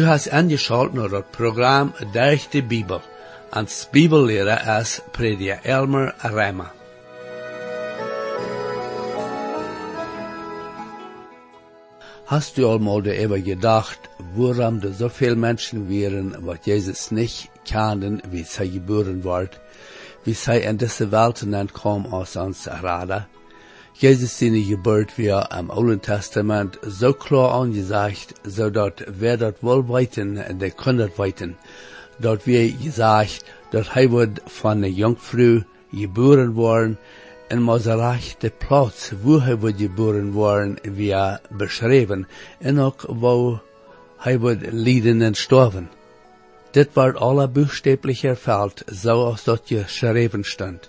Du hast angeschaltet naar het programma Durch de Bibel. Als Bibellehrer is prediker Elmer Reimer. Hast du einmal darüber gedacht, warum da so viele Menschen wären, was Jesus nicht kannten, wie sie geboren wird, wie sie in diese Welt entkommen aus uns Rada? Jesus seine Geburt wird im Alten Testament so klar angesagt, so dort wer dort wohl weiten, der kann dort weiten. Dort wird gesagt, dort er wird von der Jungfrau geboren worden, en Maserach de plaats wo hij wordt geboren worden, via beschreven, en ook wo hij wordt lijden en sterven. Dit wordt alle buchstäblich erfüllt, zoals dat geschreven stand.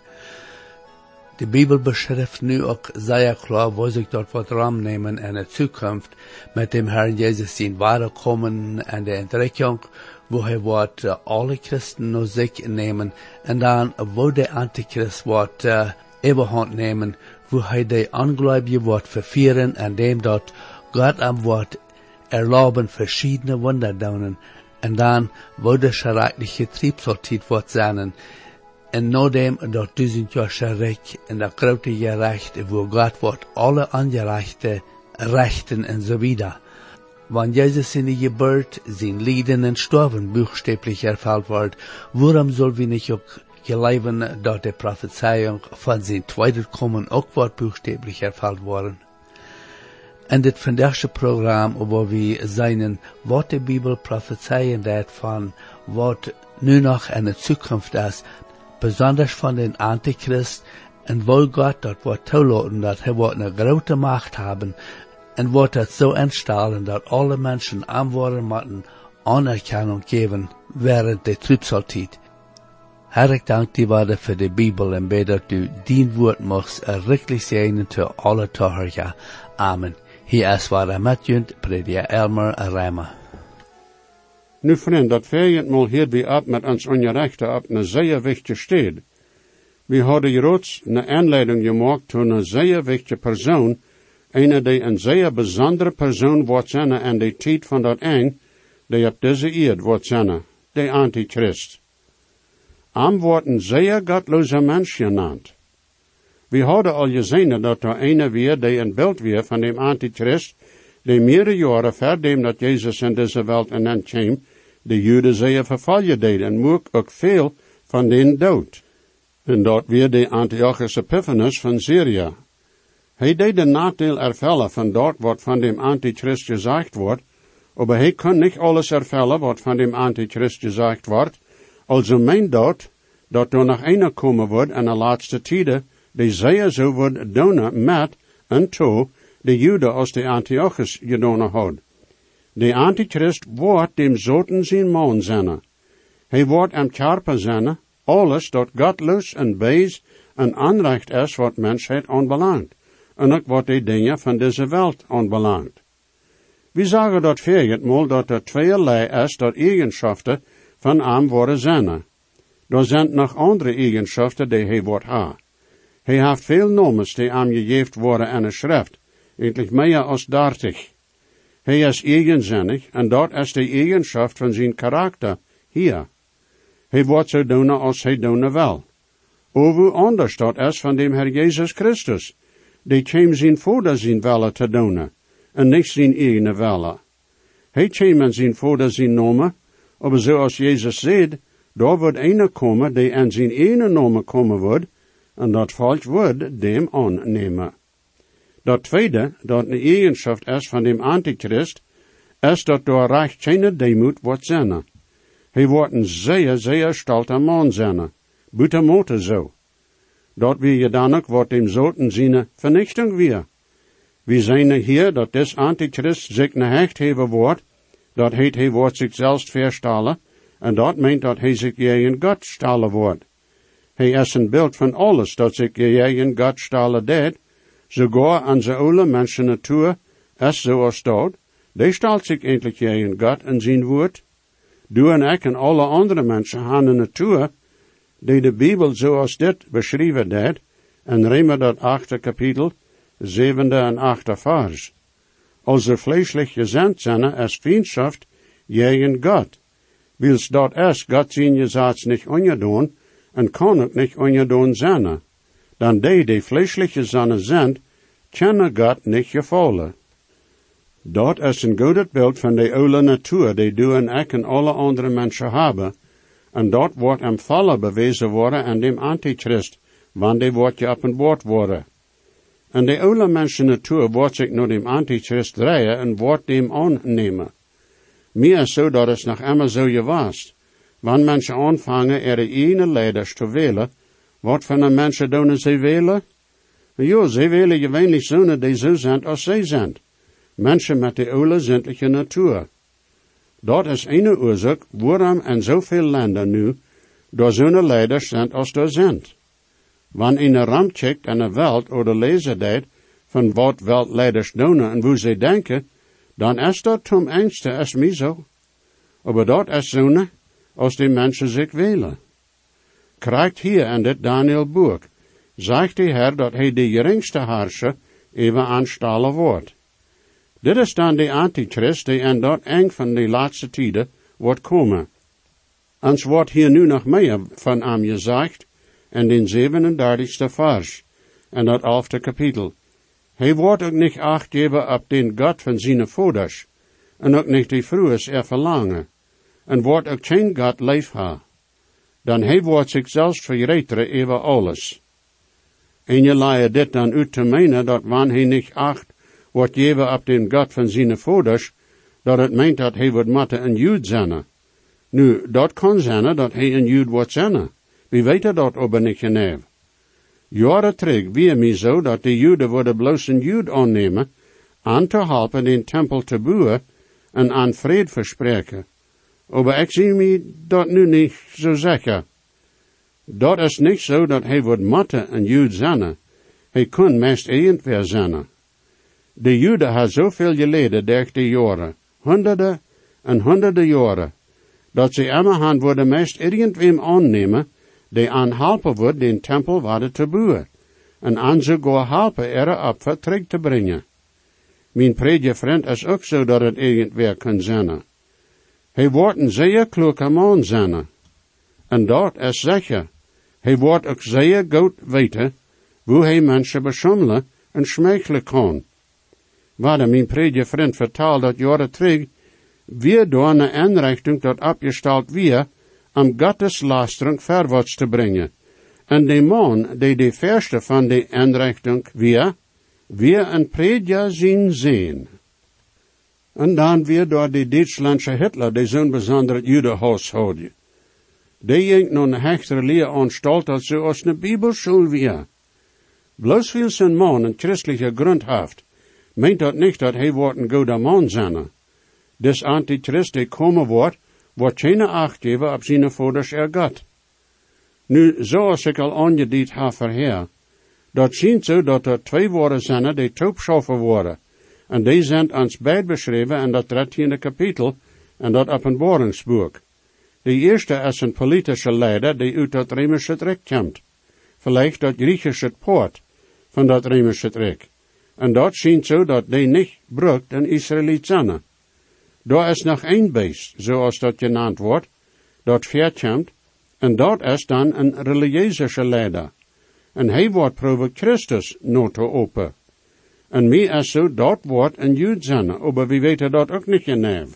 De Bibel beschrijft nu ook sehr klar, wo sich dort wat nemen in de toekomst met dem Herrn Jesus zien weiterkommen en de Entdeckung, wo hij wordt uh, alle Christen naar zich nemen en dan wo de Antichrist wordt uh, überhand nemen, wo hij de ongläubige wordt vervieren en dem dort Gott am Wort erlauben verschiedene Wunder daunen en dan wo de schreckliche Triebsoltit wordt zijn en nadem dat duizend jaar schreck en dat grote gerecht wo Gott wordt alle angerechte rechten en so wieder. Wann Jesus in die Geburt, sein Lieden und Sterben buchstäblich erfüllt wird, warum soll wir nicht auch geloven dat de Prophezeiung von zijn tweede kommen ook wordt buchstäblich erfüllt worden. En dit vandaagse programma, waar we zijn wat de Bibel prophezeien dat van wat nu nog in de toekomst is, besonders van den Antichrist, en wo Gott dat wordt toelaten dat hij wordt een grote macht hebben, en wordt het zo instellen dat alle mensen antwoorden moeten anerkennung geven während de Trübsaltijd. Herr, ik dank die waarde voor de Bibel en bid dat u dien woord mocht er richtig zijn te alle tohorja. Amen. Hier is waar met junt, predia Elmer Rijmer. Nu vriend, dat vijand mal hier bij ab met ons ongerechte op een zeer wichtige stad. We hadden reeds een aanleiding gemaakt tot een zeer wichtige persoon, een die een zeer bijzondere persoon wordt zijn en de tijd van dat eng, die op deze eerd wordt zijn, de antichrist. Am worden zeer gottloze mens genannt. We hadden al gezien dat er een weer die een beeld weer van dem antichrist, die meerdere jaren verdem dat Jezus in deze wereld en kwam, de Joden zeer vervallen deed en moek ook veel van den dood. En dat weer de Antiochus Epiphanes van Syrië. Hij deed de nadeel ervellen van dat wat van dem antichrist gezegd wordt, maar hij kon niet alles ervellen wat van dem antichrist gezegd wordt, also mijn dat, dat er nog een komen wordt in de laatste tijden, die zeer zo wordt doen met en to de Jude als de Antiochus gedaan had. De Antichrist wordt dem zoten zijn man zijn. Hij wordt am karpen zijn, alles dat godloos en bees en aanrecht is wat mensheid aanbelangt, en ook wat de dingen van deze wereld aanbelangt. We zeggen dat mal dat er tweeërlei is dat eigenschaften van arm worden zijn. Er zijn nog andere eigenschappen die hij wordt ha. Hij heeft veel nomes die aan gegeven worden in de schrift, eigenlijk meer als dertig. Hij is eigenzinnig en dat is de eigenschap van zijn karakter hier. Hij wordt zo doen als hij doen wil. Over anders dat is van dem Herr Jezus Christus, die kwam zijn vader zijn welle te doen, en niet zijn eigen welle. Hij kwam en zijn vader zijn nomen, maar zoals Jezus zei, daar wordt een komen die aan zijn ene nomen komen wordt, en dat volk wordt dem aannemen. Dat tweede, dat een eigenschap is van dem antichrist, is dat door recht geen demoed wordt zijn. Hij wordt een zeer, zeer stolte man zijn. Buiten motor zo. Dat wie je dan ook wordt dem zoten zijn vernichting weer. We zijn hier dat des antichrist zich ne hecht hebben wordt, dat heet hij wordt zichzelf verstalen, en dat meent dat hij zich in God stalen wordt. Hij is een beeld van alles dat zich in God stalen deed, sogar aan zijn oude mensen natuur, is zoals dat, die stelt zich eindelijk in God en zijn woord. Du en ik en alle andere mensen hebben een natuur, die de Bijbel zoals dit beschreven deed, en Rema dat achte kapitel, zevende en achte vers. Als er vleeselijk gezend zijn, is vriendschap Jegen Gott. Wils dort es Gott zijn Gesetz nicht ungedun, en kon ook nicht ungedun zijn. Dan die die vleesliche zonne zijn, kennen Gott nicht gevallen. Dort is een goed beeld van de oude natuur, die du en ik en alle andere mensen hebben. En dort wordt hem bewezen worden en dem antichrist, wanneer wordt je op een woord worden. En de oude mensen natuur wordt zich naar dem antichrist draaien en wordt dem aannemen. Meer zo dat het nog immer zo je was. Wanneer mensen aanvangen er ene leiders te willen, wat van de mensen doen ze willen? Ja, ze willen gewöhnlich zonen die zo zijn als zij zijn. Menschen met de oude zindelijke natuur. Dat is een oorzaak waarom in zoveel landen nu door zo'n leiders zijn als er zijn. Wanneer een ram checkt aan de welt oder lezen deed van wat weltleiders doen en hoe ze denken, dan is dat tom engste als mij zo. Maar dat is zo'n als die mensen zich willen. Krijgt hier in dit Daniel boek, zegt de Heer dat hij de geringste harsje even aanstallen wordt. Dit is dan de antichrist die in dat eng van de laatste tijden wordt komen. Ons wordt hier nu nog meer van hem gezegd in den 37ste vers en dat 11e kapitel. Hij wordt ook niet acht geven op den God van zijn voeders, en ook niet die vroeges er verlangen, en wordt ook geen God leef ha. Dan hij wordt zichzelf verreteren even alles. En je laat dit dan uit te menen dat wanneer hij niet acht wordt geven op den God van zijn voeders, dat het meent dat hij wordt moeten een Jood zijn. Nu, dat kan zijn dat hij een Jood wordt zijn. Wie weet dat aber niet geneef. Jaren terug wie mij zo dat de Joden worden bloos een Jood aannemen, aan te helpen in tempel te boeren en aan vrede verspreken. Aber ik zie dat nu niet zo zeker. Dat is niet zo dat hij wordt moeten een Jood zijn. Hij kan meest irgendwer zijn. De Joden had zoveel geleden durch de jaren, honderden en honderden jaren, dat ze immerhand worden meest irgendwem aannemen, die aan helpen wordt den tempel waren te bouwen, en aan ze go helpen er op terug te brengen. Mijn predje vriend is ook zo dat het irgendwer kan zijn. Hij wordt een zeer kloeke man zijn. En dat is zeker. Hij wordt ook zeer goed weten, hoe hij mensen beschommelen en schmeichelen kan. Waar mijn predje vriend vertelt dat jaren terug, weer door een inrichting dat opgesteld weer, om Gottes lastering verwaarts te brengen. En de man, die de verste van de inrichting weer, weer een predja zien zien. En dan weer door de Duitslandse Hitler, die zo'n bijzonder houden. Die ging nog een hechtere leer aanstalt als ze als een bibelschule weer. Bloos viel zijn man een christelijke grond heeft, meent dat niet dat hij wordt een goede man zijn. Des antichrist die komen wordt, wordt geen acht geven op zijn voeders er God. Nu, zoals ik al aangediend heb verheer, dat ziet zo dat er twee woorden zijn die toepschoffen worden. En die zijn ons beid beschreven in dat 13e kapitel en dat openbaringsboek. De eerste is een politische leider die uit dat Römische Rijk komt. Vielleicht dat Griechische poort van dat Römische Rijk. En dat ziet zo dat die niet brukt een Israëliet zijn. Daar is nog één beest, zoals dat genaamd wordt, dat verkomt, en dat is dan een religieuze leider. En hij wordt probeer Christus te open. En mij is zo, dat wordt een Jood zijn, maar wie weten dat ook niet genau.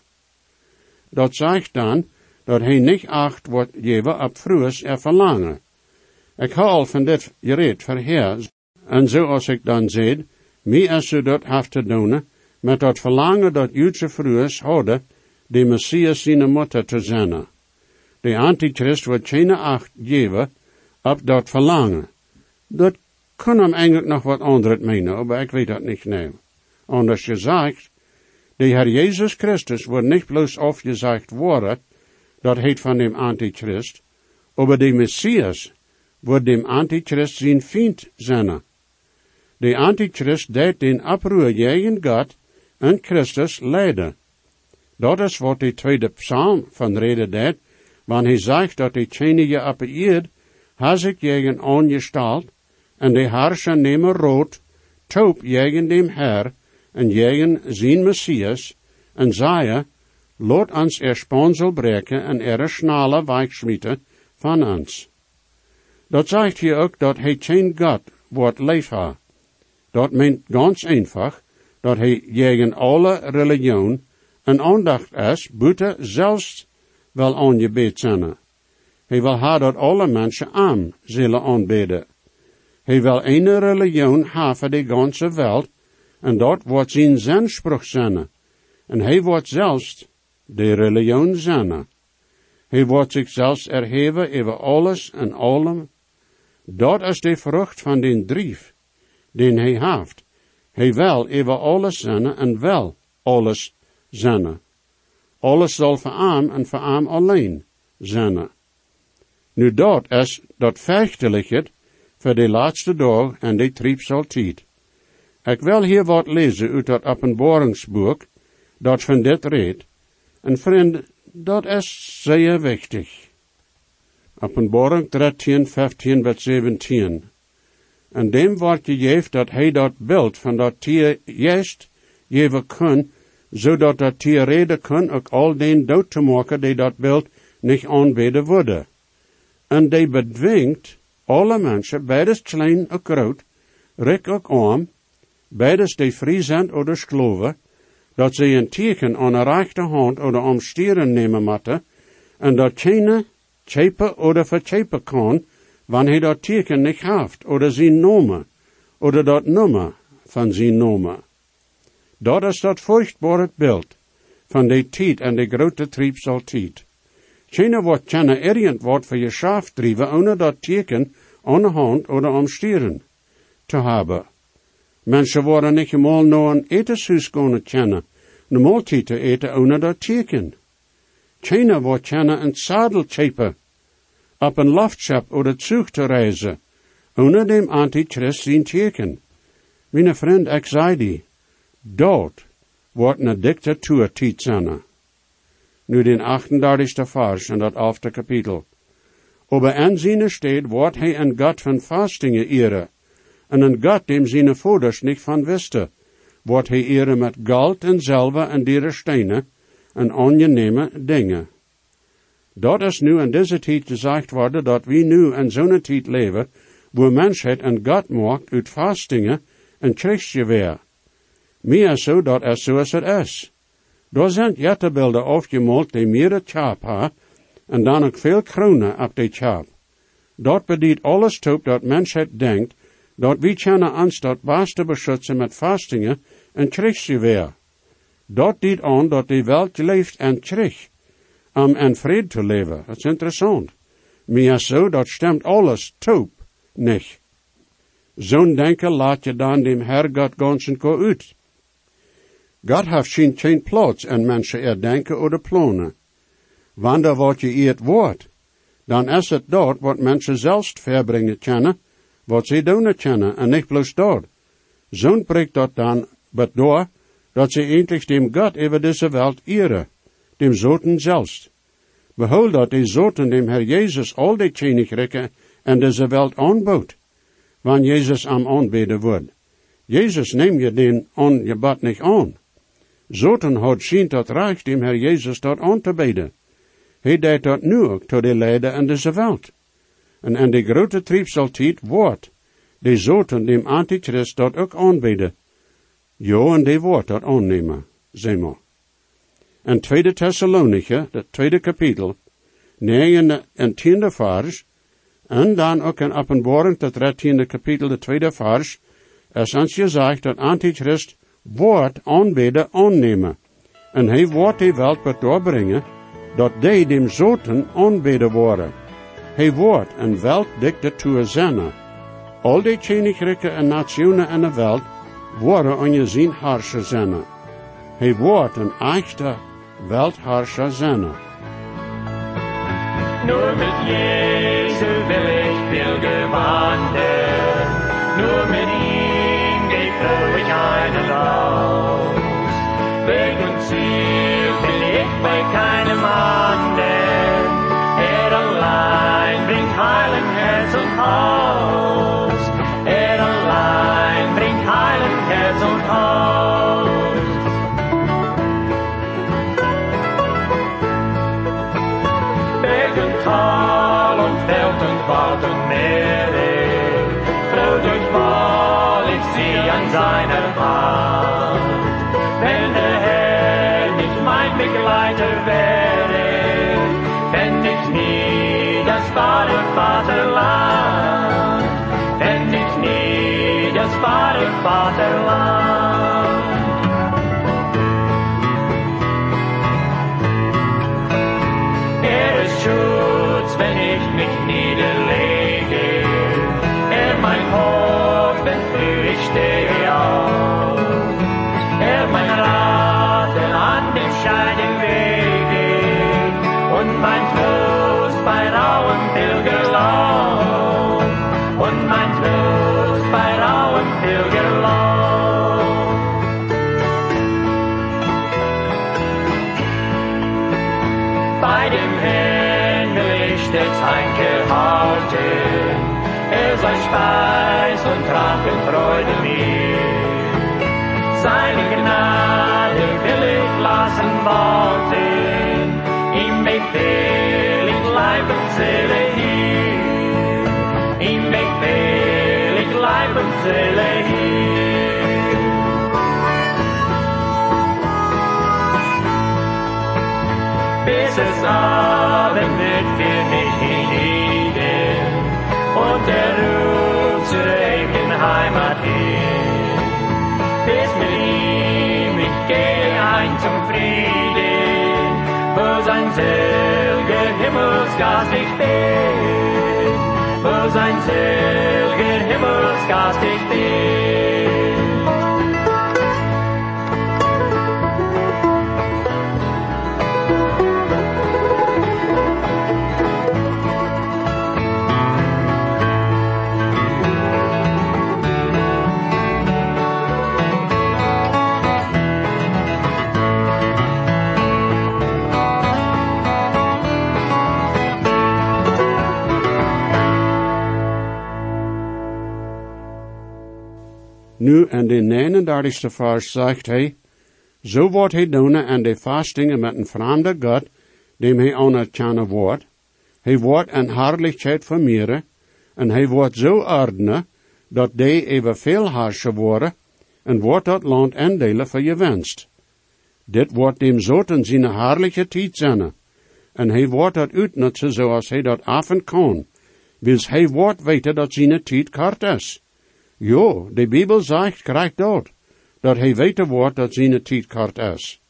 Dat zegt dan, dat hij niet acht wordt geven op vroeges er verlangen. Ik haal van dit gereed verheer, en zoals ik dan zei, mij is zo dat heeft te doen, met dat verlangen dat Joodse vroegers hadden, de Messias zijn moeder te zijn. De antichrist wordt geen acht geven op dat verlangen. Dat kan hem eigenlijk nog wat anders menen, maar ik weet dat niet nou. Anders gezegd, de Heer Jezus Christus wordt niet bloos afgezegd worden, dat heet van dem antichrist, maar de Messias wordt dem antichrist zijn vriend zijn. De antichrist deed den oproer tegen God en Christus leiden. Dat is wat de tweede psalm van reden deed, wanneer hij zegt dat de tjenige eerd, has ik jegen ongestald, en de harscher nemen rood, toop jegen dem Herr, en jegen zijn Messias, en zei, Laat ons er sponsel breken en er schnale weichschmieten van ons. Dat zegt hier ook dat hij geen God wordt leef. Dat meent ganz einfach, dat hij tegen alle religion een aandacht is, buiten zelfs wel je zijn. Hij wil ha dat alle mensen aan zullen aanbidden. Hij wil een religion voor de ganze wereld, en dat wordt zijn zenspruch zijn. En hij wordt zelfs de religion zijn. Hij wordt zich zelfs erheven over alles en allem. Dat is de vrucht van den drief, den hij heeft. Hij wil over alles zijn en wel alles zijn. Alles zal voor en voor alleen zijn. Nu dat is dat vechtelijke voor de laatste dag en de triepsaltijd. Ik wil hier wat lezen uit dat openbaringsboek, dat van dit reed. En vriend, dat is zeer wichtig. Openbaring 13, 15 tot 17. En dem wordt gegeven dat hij dat beeld van dat tier juist geven kan, zodat dat tier reden kan ook al den dood te maken die dat beeld niet aanbeden worden. En die bedwingt alle mensen, beides klein en groot, rik ook arm, beides die vrij zijn oder geloven, dat ze een teken aan een rechte hand oder om stieren nemen moeten, en dat keine chepen oder verchepen kan, wanneer hij dat teken niet heeft, oder zijn nomen, oder dat nummer van zijn nomen. Dat is dat furchtbare beeld van de tijd en de grote triebsaltijd. Keine wordt keine erient wordt voor je schaaf drijven, ohne dat teken aan de hand oder am stieren te hebben. Mensen worden niet eenmaal naar een etenshuis gaan kennen, een maaltijd te eten ohne dat teken. Keine wordt kennen een zadel chepen, op een loftschap oder Zug te reizen, ohne dem Antichrist zijn teken. Mijn vriend, ik zei die, dood wordt een dictatuur tijd. Nu den 38. vers in dat 11. kapitel. Aber an seine steht, wordt hij een God van vastingen ere, en een God dem seine voeders niet van wiste, wordt hij ere met goud en zilver en diere stenen en ongeneme dingen. Dat is nu in deze tijd gezegd worden dat we nu in zo'n tijd leven, waar mensheid een God maakt uit vastingen en krijgsgeweer. Meer zo dat is zoals het is. Daar zijn jettebeelden afgemald die meer het chap ha, en dan ook veel kronen op de chap. Dat bedient alles toe dat mensheid denkt, dat we kunnen ons dat beste beschützen met vastingen en krijgsgeweer. Dat dient aan dat de welt leeft en krijgt, om en vrede te leven. Dat is interessant. Maar zo, dat stemt alles toe, niet. Zo'n denken laat je dan dem Herrgott ganzen go uit. God heeft geen, geen plaats en mensen er denken oder plannen. Wanneer wat je het woord, dan is het dat wat mensen zelfs verbrengen kennen, wat ze doen kennen, en niet bloos dat. Zo'n prikt dat dan, maar door, dat ze eindelijk dem God over deze wereld eren, dem Zoten zelfs. Behold dat die Zoten dem Herr Jezus al die Königreiche en deze wereld aanbouwt, wanneer Jezus am aanbeden wordt. Jezus neemt je den on je bad niet aan. Zoten had zien dat reich dem Herr Jezus dat aan te beden. Hij deed dat nu ook tot de leden en deze wereld. En in de grote triebsaltijd wordt de zoten dem Antichrist dat ook aanbeden. Jo, en die wordt dat aannemen, zeg maar. En tweede Thessalonicher, het tweede kapitel, negen en tiende vers, en dan ook in openbaring, het dertiende kapitel, de tweede vers, is ons gezegd dat Antichrist wordt aanbeden aannemen. En hij wordt die welt wat doorbrengen, dat die dem zoten aanbeden worden. Hij wordt een weltdictatuur zijn. Al die königrijken en nationen in de wereld worden onder zijn harscher zijn. Hij wordt een echte weltharscher zijn. Nur mit Jesu will ich Pilger wandern, nur mit einen Raum. Weg und Ziel bin ich bei keinem anderen. Er allein bringt Heil in Herz und Haus. Er allein bringt Heil in Herz und Haus. Berg und Tal und Welt und Wald und Meer. Sie an seiner Hand. Wenn der Herr nicht mein Begleiter wäre, fänd ich nie das wahre Vaterland. Fänd ich nie das wahre Vaterland. ตายสงครามเป็นโปรยด้วยมีสายหนึ่งกันนาเด็กเล็กลาสันบอก sein selger Himmelsgast ich bin, wo sein selger Himmelsgast ich bin. Nu en de 39ste vers zegt hij, zo wordt hij doen en de vastingen met een vreemde God, dem hij anerkennen wordt. Hij wordt een herrlichheid vermeerderen, en hij wordt zo ordenen, dat die even veel harsje worden, en wordt dat land endelen voor je wenst. Dit wordt dem zoten zijn herrliche tijd zijn, en hij wordt dat uitnutzen zoals hij dat afen kan, wils hij wordt weten dat zijn tijd kort is. Jo, de Bibel zegt krijgt dat, dat hij weten wordt dat zijn tijd kort is.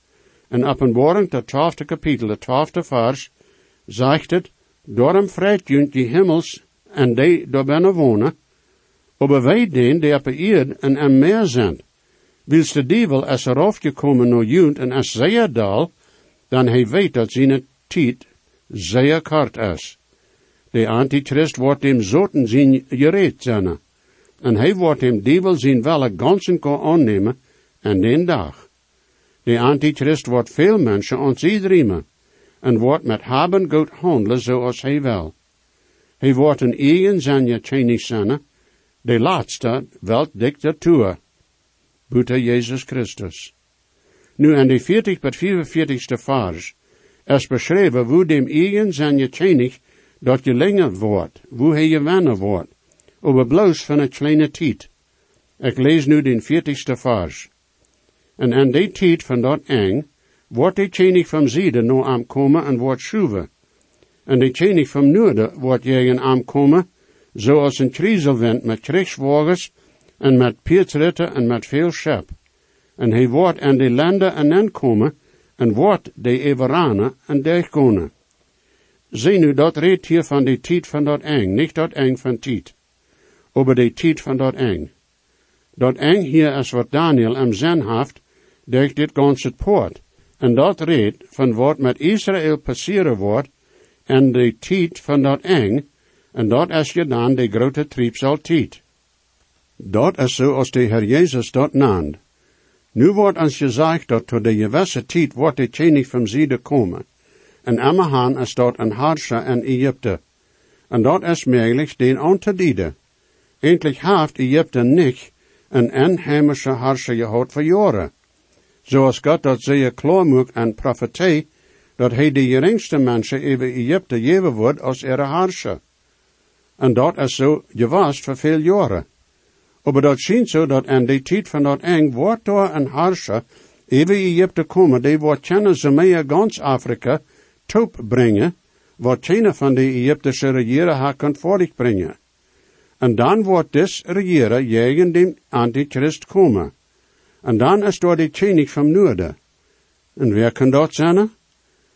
En openbaring, het twaalfde kapitel, het twaalfde vers, zegt het, daarom vreet junt die hemels en die daar binnen wonen, aber wij den die op de eerd en am meer zijn. Wils de duivel is er afgekomen naar junt en is zeer dal, dan hij weet dat zijn tijd zeer kort is. De antichrist wordt dem zoten zijn gereed zijn. En hij wordt hem duivel zijn welle ganzen kan aannemen en den dag. De antichrist wordt veel mensen ons en wordt met haben goed handelen zoals hij wil. Hij wordt een eigen zijn tjenig zijn, de laatste wel dictatuur. Buiten Jezus Christus. Nu in de 40 tot 44ste vers is beschreven hoe dem eigen zijn tjenig dat je langer wordt, hoe hij je wennen wordt bloos van het kleine tijd. Ik lees nu den 40ste vers. En aan die tijd van dat eng, wordt de tjenig van zieden nou aankomen en wordt schuwen. En de tjenig van noorden wordt jegen aankomen, zoals een kriezelwind met krijgswagens en met piertritten en met veel schep. En hij wordt aan de landen en aankomen, en wordt de Everanen en dergkonen. Zie nu, dat redt hier van de tijd van dat eng, niet dat eng van tijd over de tijd van dat eng. Dat eng hier is wat Daniel am zin haft, dit ganze poort. En dat redt van wat met Israël passeren wordt, en de tijd van dat eng, en dat is je dan de grote triepsal tijd. Dat is zo als de Heer Jezus dat naand. Nu wordt ons gezegd dat tot de gewisse tijd wordt de tjenig van ziede komen. En Amahan is dat een harscher in Egypte. En dat is mogelijk den antedieden. Endlich haft Egypte nicht een inheimische harscher gehad voor jaren. Zoals God dat zeer klaar maakt aan profetie, dat hij de geringste mensen even Egypte geven wordt als ihre harscher. En dat is zo geweest voor veel jaren. Maar dat schijnt zo dat in de tijd van dat eng wordt door een harscher even Egypte komen, die wordt kennen ze meer gans Afrika top brengen, wat geen van de Egyptische regeren haar kan voortbrengen. En dan wordt dus regeren tegen de antichrist komen. En dan is door de tjenig van noorden. En wer kan dat zijn?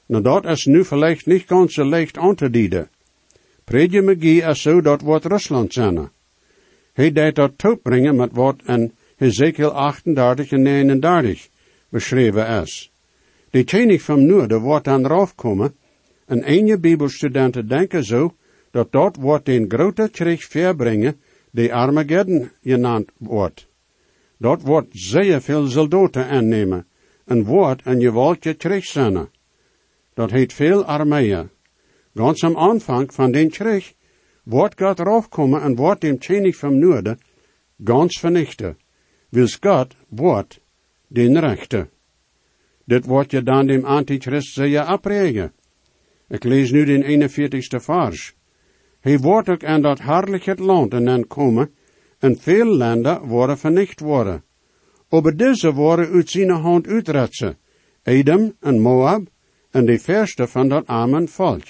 Nou, dat is nu vielleicht niet ganz so leicht aan te dienen. Predje McGee is zo dat wordt Rusland zijn. Hij deed dat toebrengen met wat in Ezekiel 38 en 39 beschreven is. De tjenig van noorden wordt dan raufkomen, en ene bibelstudenten denken zo, dat dat wordt een grote krieg verbrengen, die Armageddon genannt wordt. Dat wordt zeer veel soldaten aannemen, en wordt een gewaltige krieg zijn. Dat heet veel armeeën. Ganz am aanvang van den krieg wordt God raufkomen en wordt dem König van Noorden ganz vernichten. Wils God wordt den Rechte. Dit wordt je dan dem Antichrist zeer apregen. Ik lees nu den 41ste vers. Hij wordt ook aan dat hartelijke land dan komen, en veel landen worden vernicht worden. Over deze worden uit zijn hand uitretsen, Edom en Moab, en de verste van dat armen volk.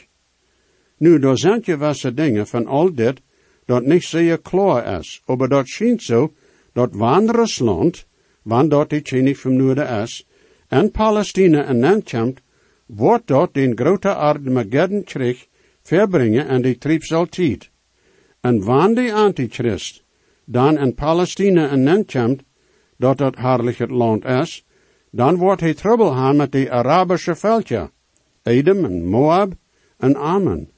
Nu, daar zijn je wasse dingen van al dit, dat niet zeer klaar is, maar dat schijnt zo, dat wanneer Rusland, wanneer dat die tjenig van noorden is, en Palestina en Nanchamt, wordt dat den grote Armageddon krieg verbrengen en die triebsaltijd. En wanneer die antichrist dan in Palestina en Nanchamt, dat dat herrlich het land is, dan wordt hij trouble hebben met de Arabische veldje, Edom en Moab en Ammon.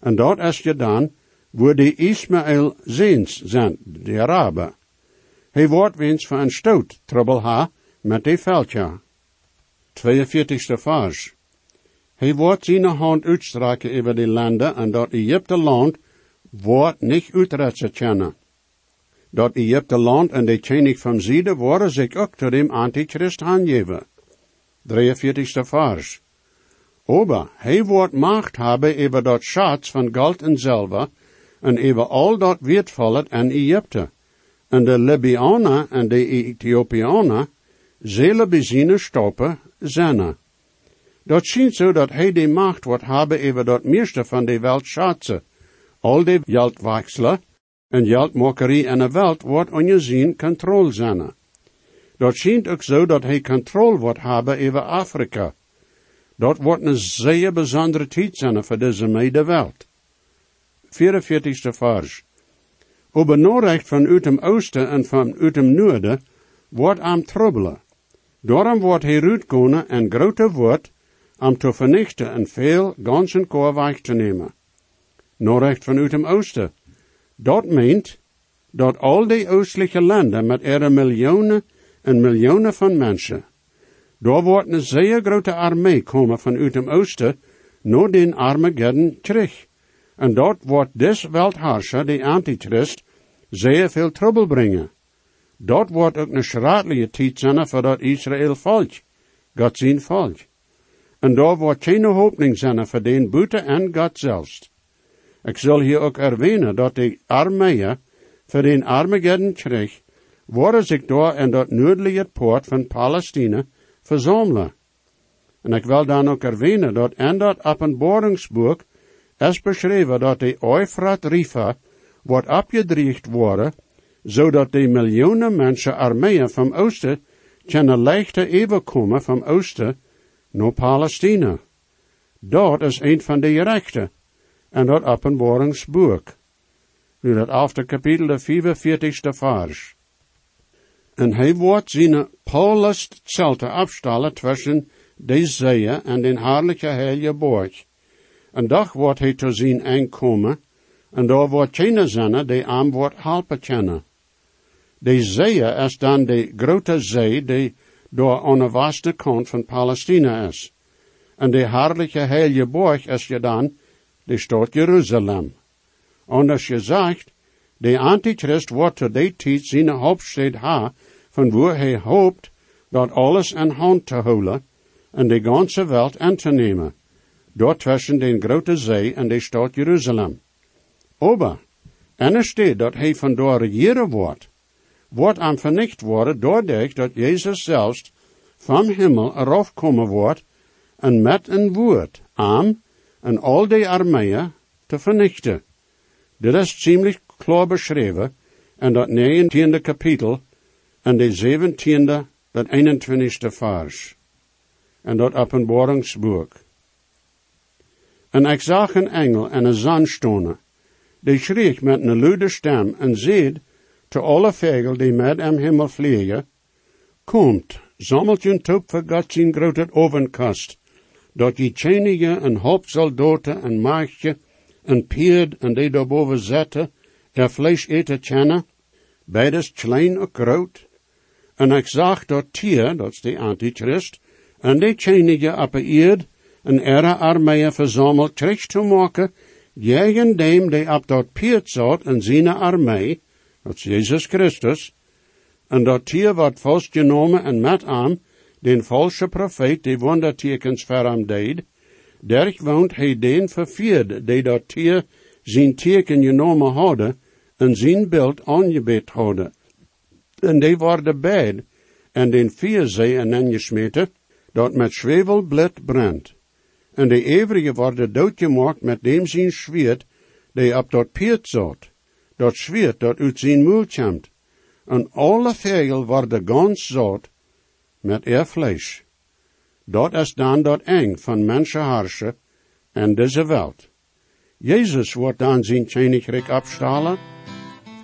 En dat is je dan, waar de Ismaël ziens zijn, de Araben. Hij wordt wens van een stoot trouble ha met de veldje. 42ste vers. Hij wordt zijn hand uitstrekken over die landen en dat Egypte land wordt niet uitretsen kennen. Dat Egypte land en de tjenig van Zide worden zich ook tot dem Antichrist aangeven. 43ste vers. Aber hij wordt macht hebben over dat schatz van goud en zilver en over al dat wertvolle in Egypte. En de Libyana en de Ethiopianen zullen bezien stoppen zijn. Dat schijnt zo dat hij de macht wordt hebben over dat meeste van de welt schatsen. Al de geldwechselen en geldmakerie in de welt wordt onder zijn controle zijn. Dat schijnt ook zo dat hij controle wordt hebben over Afrika. Dat wordt een zeer bijzondere tijd zijn voor deze medewelt. 44ste vers. Noorrecht van uit hem oosten en van uit hem noorden wordt am troubelen. Daarom wordt hij uitkomen en grote woord om te vernichten en veel ganzen koor weg te nemen. Noorrecht vanuit hem oosten. Dat meent dat al die oostelijke landen met er miljoenen en miljoenen van mensen, daar wordt een zeer grote armee komen vanuit hem oosten, naar den Armageddon terug. En dat wordt des weltharscher, de antichrist, zeer veel trouble brengen. Dat wordt ook een schraadelijke tijd zijn voor dat Israël volk, God zijn volk. En daar wordt geen hoopning zijn voor den buiten en God zelfs. Ik zal hier ook erwähnen dat de armeeën voor den Armageddon kreeg, worden zich daar in dat noordelijke poort van Palestina verzamelen. En ik wil dan ook erwähnen dat in dat openbaringsboek is beschreven dat de Eufrat Rifa wordt opgedreigd worden, zodat de miljoenen mensen armeeën van oosten kunnen leichter komen van oosten naar Palestina. Dat is een van de rechten en dat openbaringsboek. Nu dat after kapitel de 45ste vers. En hij wordt zijn Paulus zelte afstallen tussen de zeeën en den herrlijke heilige borg. En dag wordt hij te zien aankomen, en daar wordt geen zijn die aan wordt helpen kennen. De zee is dan de grote zee die door aan de vaste kant van Palestina is. En de herrlijke heilige borg is je dan de stad Jeruzalem. En als je zegt, de antichrist wordt tot die tijd zijn hoofdstad ha, van waar hij hoopt dat alles in hand te houden, en de ganze Welt aan te nemen, dort tussen den grote zee en de stad Jeruzalem. Aber, en er steht dat hij van daar regeren wordt, wordt aan vernicht worden doordat dat Jezus zelfs van Himmel eraf komen wordt en met een woord aan en al die armeeën te vernichten. Dit is ziemlich klaar beschreven in dat 19e kapitel en de 17e dat 21e vers. En dat openbaringsboek. En ik zag een engel en een zandstoner, die schreef met een luide stem en zeid te alle vogel die met hem hemel vliegen, Komt, sammelt je top voor God zijn grote ovenkast, dat je tjenige en hoopsoldaten en maagdje en pierd en die daarboven zetten, er vlees eten kennen, beides klein en groot. En ik zag dat tier, dat is de antichrist, en die tjenige eerd, en er armeeën verzameld terug te maken, tegen dem die op dat pierd zat en zijn armee, dat is Jezus Christus, en dat tier wordt vastgenomen en met hem, den falsche profeet die wondertekens voor hem deed, derg woont hij den vervierd, die dat tier zijn teken genomen hadden, en zijn beeld aangebed hadden. En die worden beid, en den vierzee en aangesmeten, dat met zwevelblad brandt. En de evrige worden doodgemaakt met dem zijn zwiert, die op dat piert zat, dat zwiert dat uit zijn mul komt. En alle vegel worden gans zat met er vlees. Dat is dan dat eng van mensenharsen en deze welt. Jezus wordt dan zijn koninkrijk afstalen.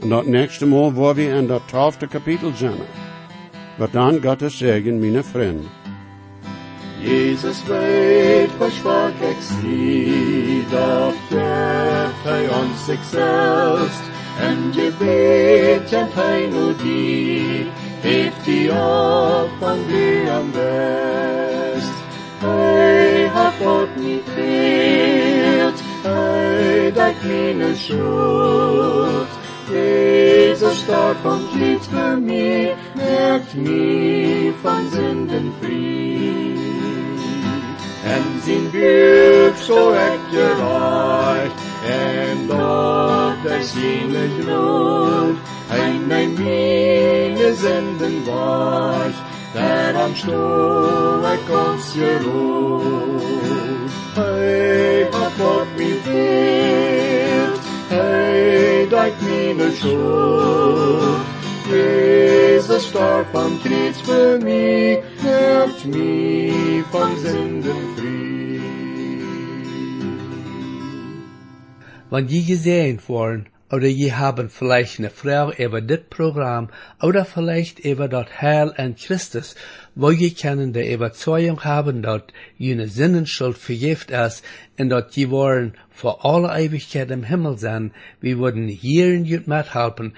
En dat nächste Mal, waar we in dat twaalfde kapitel. Wat dan gaat es zeggen, mijn vriend. Jesus weet, schwach ik zie, geeft hij ons zichzelf, en je weet, en hij die, heeft die op van wie am best. Hij hat God niet veert, hij dat meine schuld. Jezus starb und litt für mich, merkt mich von Sünden frei. En zijn buik zo echt gereicht, en dat zijn groot, hij mijn mine zenden waard, der am Stuhl er kommst geruht. Hij hat Gott mich wert, hij dat meine Schuld. Jesus starb am Kreuz für mich, macht mich von Sünden frei. Wenn je gesehen worden, oder je haben vielleicht eine Frau über das Programm, oder vielleicht über das Heil an Christus, wo je können die Überzeugung haben, dass jene Sinnenschuld vergift ist, und dass je wollen vor aller Ewigkeit im Himmel sein, wir würden hier in jut mithelfen,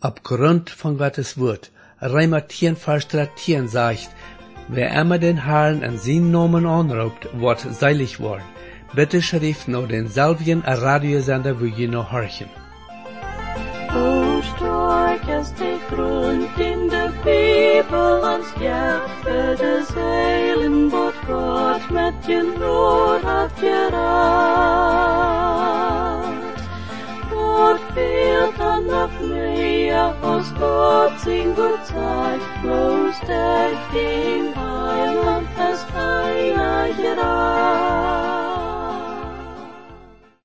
aufgrund von Gottes Wort. Reimer 10, Vers 13 sagt, wer immer den Herrn in seinen Namen anruft, wird seilig worden. Bitte schrift noch den selben Radiosender, wo je noch horchen who strike as they grunt in the people and scatter zeilen bort Gott met je nood af je raad. Wat veelt dan af meer als God zijn goed tijd, bloos der ging heiland als heilig raad.